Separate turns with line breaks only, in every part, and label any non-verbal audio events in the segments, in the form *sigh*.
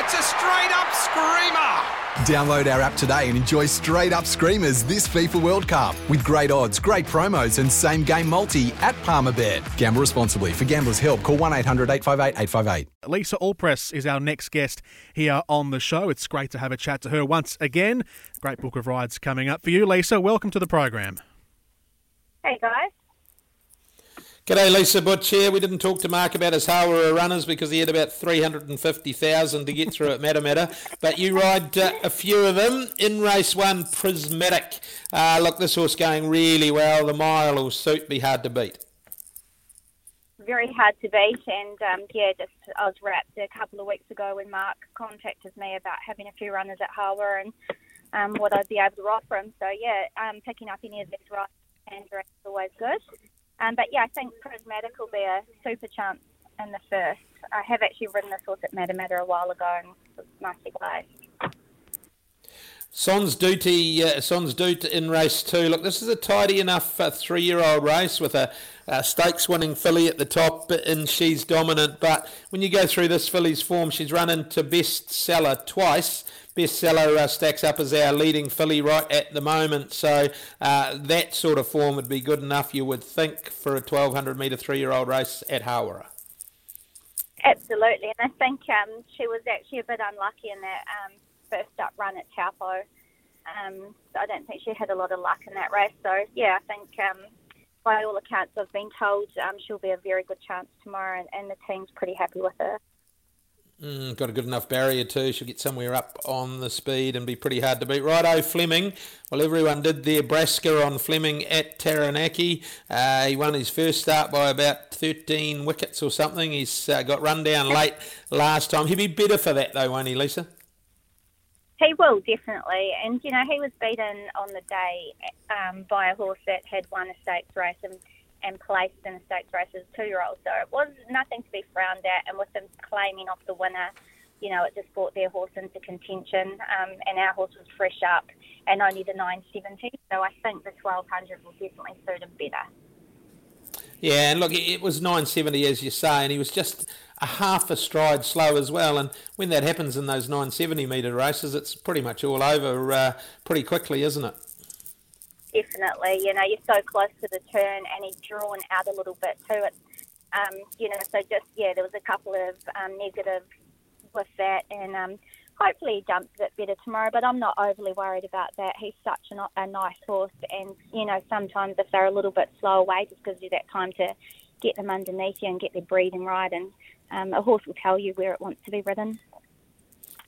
it's a straight up screamer!
Download our app today and enjoy straight up screamers this FIFA World Cup with great odds, great promos, and same game multi at Palmerbet. Gamble responsibly. For gamblers' help, call 1 800 858 858.
Lisa Allpress is our next guest here on the show. It's great to have a chat to her once again. Great book of rides coming up for you, Lisa. Welcome to the program.
Hey, guys.
G'day, Lisa Butch here. We didn't talk to Mark about his Hawera runners because he had about 350,000 to get through at Matamata. But you ride uh, a few of them in race one, Prismatic. Uh, look, this horse going really well. The mile will suit be hard to beat.
Very hard to beat, and um, yeah, just I was wrapped a couple of weeks ago when Mark contacted me about having a few runners at Hawera and um, what I'd be able to offer him. So yeah, um, picking up any of these rides and is always good. Um, but yeah, I think Prismatic will be a super chance in the first. I have actually ridden this horse at Matamata a while ago and was nicely placed.
Sons Duty, uh, Sons Dute in race two. Look, this is a tidy enough uh, three-year-old race with a, a stakes-winning filly at the top, and she's dominant. But when you go through this filly's form, she's run into bestseller twice bestseller uh, stacks up as our leading filly right at the moment. So uh, that sort of form would be good enough, you would think, for a 1200 metre three year old race at Hawera.
Absolutely, and I think um, she was actually a bit unlucky in that um, first up run at Taupo. Um, so I don't think she had a lot of luck in that race. So yeah, I think um, by all accounts I've been told um, she'll be a very good chance tomorrow, and, and the team's pretty happy with her.
Mm, got a good enough barrier too. She'll get somewhere up on the speed and be pretty hard to beat. Righto, Fleming. Well, everyone did their Brasker on Fleming at Taranaki. Uh, he won his first start by about 13 wickets or something. He's uh, got run down late last time. He'll be better for that though, won't he, Lisa?
He will definitely, and you know he was beaten on the day um, by a horse that had won a stakes race and and placed in a stakes race as a two year old. So it was nothing to be frowned at. And with them claiming off the winner, you know, it just brought their horse into contention. Um, and our horse was fresh up and only the 970. So I think the 1200 will definitely suit him better.
Yeah, and look, it was 970 as you say, and he was just a half a stride slow as well. And when that happens in those 970 metre races, it's pretty much all over uh, pretty quickly, isn't it?
Definitely. You know, you're so close to the turn, and he's drawn out a little bit too. It, um, you know, so just yeah, there was a couple of um, negatives with that, and um, hopefully he jumps a bit better tomorrow. But I'm not overly worried about that. He's such a, a nice horse, and you know, sometimes if they're a little bit slow away, just gives you that time to get them underneath you and get their breathing right, and um, a horse will tell you where it wants to be ridden.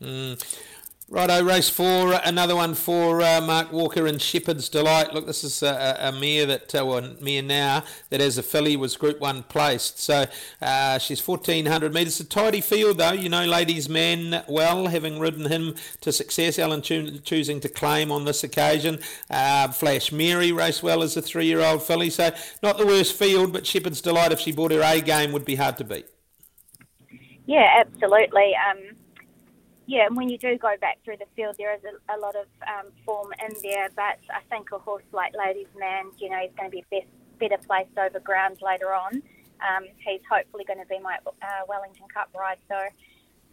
Mm. Righto, race four, another one for uh, Mark Walker and Shepherd's Delight. Look, this is a, a mare that, uh, well, mare now, that as a filly was Group 1 placed. So uh, she's 1400 metres. A tidy field, though. You know, ladies' man well, having ridden him to success. Alan cho- choosing to claim on this occasion. Uh, Flash Mary raced well as a three year old filly. So not the worst field, but Shepherd's Delight, if she bought her A game, would be hard to beat.
Yeah, absolutely. Um, yeah, and when you do go back through the field, there is a, a lot of um, form in there. But I think a horse like Ladies Man, you know, he's going to be best, better placed over ground later on. Um, he's hopefully going to be my uh, Wellington Cup ride, so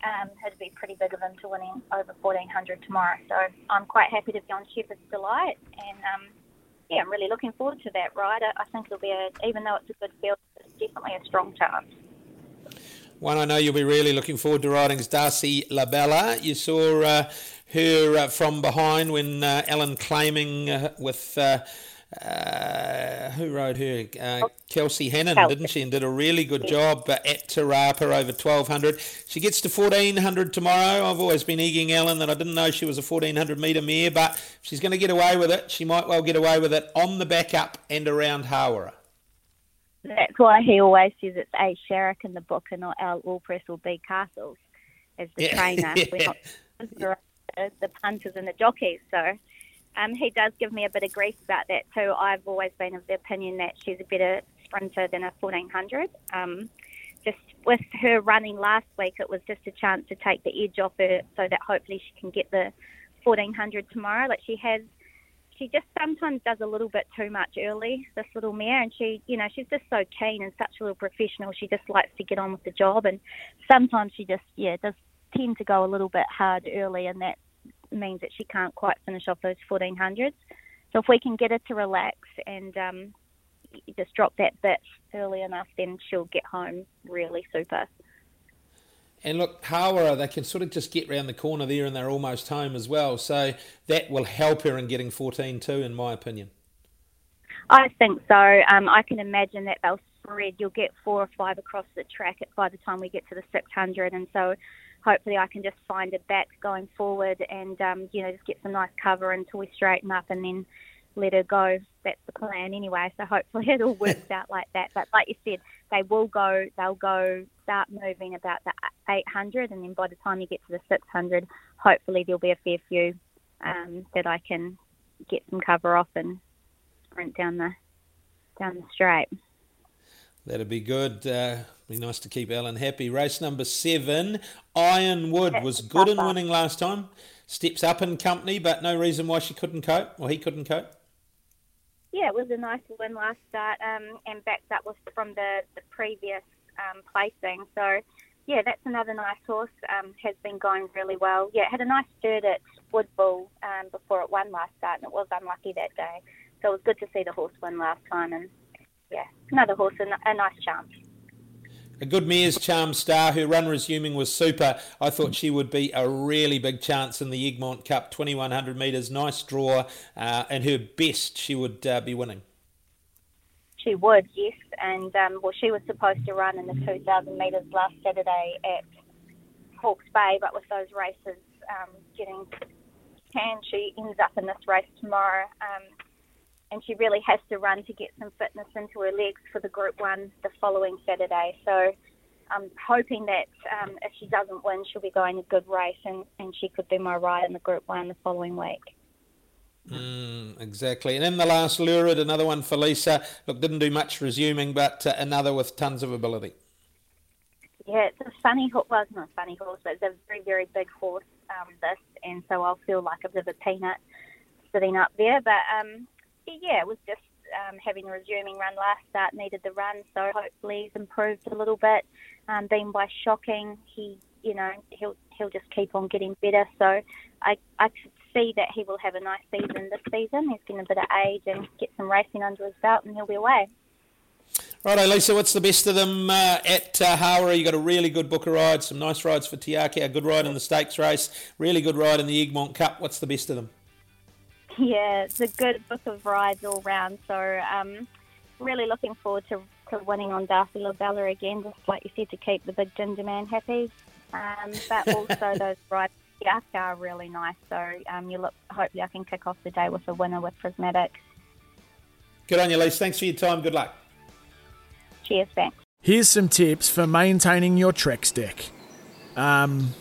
um, it'd be pretty big of him to winning over 1400 tomorrow. So I'm quite happy to be on Shepherd's Delight, and um, yeah, I'm really looking forward to that ride. I, I think it'll be a, even though it's a good field, it's definitely a strong chance.
One I know you'll be really looking forward to riding is Darcy Labella. You saw uh, her uh, from behind when uh, Ellen claiming uh, with. Uh, uh, who rode her? Kelsey Hannon, Kelsey. didn't she? And did a really good job at Te Rapa over 1200. She gets to 1400 tomorrow. I've always been egging Ellen that I didn't know she was a 1400 metre mare, but she's going to get away with it. She might well get away with it on the back up and around Hawera.
That's why he always says it's A. Sharrock in the book and not L. Allpress or B. Castles. as the
Yeah.
trainer. *laughs* We're not the, the punters and the jockeys. So um, he does give me a bit of grief about that too. I've always been of the opinion that she's a better sprinter than a 1400. Um, just with her running last week, it was just a chance to take the edge off her so that hopefully she can get the 1400 tomorrow. Like she has, she just sometimes does a little bit too much early, this little mare, and she, you know, she's just so keen and such a little professional. She just likes to get on with the job, and sometimes she just, yeah, does tend to go a little bit hard early, and that means that she can't quite finish off those 1400s. So if we can get her to relax and um, just drop that bit early enough, then she'll get home really super.
And look, Hawera, they can sort of just get round the corner there and they're almost home as well. So that will help her in getting 14 too, in my opinion.
I think so. Um, I can imagine that they'll spread. You'll get four or five across the track by the time we get to the 600, and so hopefully I can just find a back going forward and um, you know just get some nice cover until we straighten up, and then let her go. That's the plan anyway. So hopefully it all works *laughs* out like that. But like you said, they will go. They'll go start moving about the 800, and then by the time you get to the 600, hopefully there'll be a fair few um, that I can get some cover off and sprint down the down the straight.
That'd be good. Uh, be nice to keep Ellen happy. Race number seven, Ironwood
That's
was good in winning last time. Steps up in company, but no reason why she couldn't cope or he couldn't cope.
Yeah, it was a nice win last start, um, and backed up was from the the previous um, placing. So, yeah, that's another nice horse. Um, has been going really well. Yeah, it had a nice third at Woodville um, before it won last start, and it was unlucky that day. So it was good to see the horse win last time, and yeah, another horse, a, a nice chance.
A good mare's Charm Star, her run resuming was super. I thought she would be a really big chance in the Egmont Cup, 2100 metres, nice draw, uh, and her best she would uh, be winning.
She would, yes. And um, well, she was supposed to run in the 2,000 metres last Saturday at Hawke's Bay, but with those races um, getting canned, she ends up in this race tomorrow. Um, and she really has to run to get some fitness into her legs for the Group One the following Saturday. So I'm hoping that um, if she doesn't win, she'll be going a good race, and, and she could be my ride in the Group One the following week.
Mm, exactly. And in the last lurid, another one for Lisa. Look, didn't do much resuming, but uh, another with tons of ability.
Yeah, it's a funny horse. Well, it's not a funny horse, but it's a very, very big horse, um, this, and so I'll feel like a bit of a peanut sitting up there. But um, yeah, it was just um, having a resuming run last start, needed the run, so hopefully he's improved a little bit. Um, being by shocking, he, you know, he'll he'll just keep on getting better. So I I could see that he will have a nice season this season. He's getting a bit of age and get some racing under his belt, and he'll be away.
Righto, Lisa, what's the best of them uh, at uh, Hawera? You got a really good book of rides, some nice rides for Tiaki, a good ride in the stakes race, really good ride in the Egmont Cup. What's the best of them?
Yeah, it's a good book of rides all round. So um, really looking forward to, to winning on Darcy Labella again, just like you said, to keep the big ginger man happy. Um, but also *laughs* those rides yeah, are really nice. So um, you look. Hopefully, I can kick off the day with a winner with Prismatic.
Good on you, Lisa. Thanks for your time. Good luck.
Cheers, thanks.
Here's some tips for maintaining your Trex deck. Um,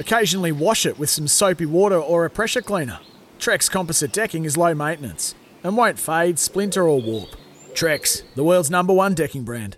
occasionally wash it with some soapy water or a pressure cleaner. Trex composite decking is low maintenance and won't fade, splinter, or warp. Trex, the world's number one decking brand.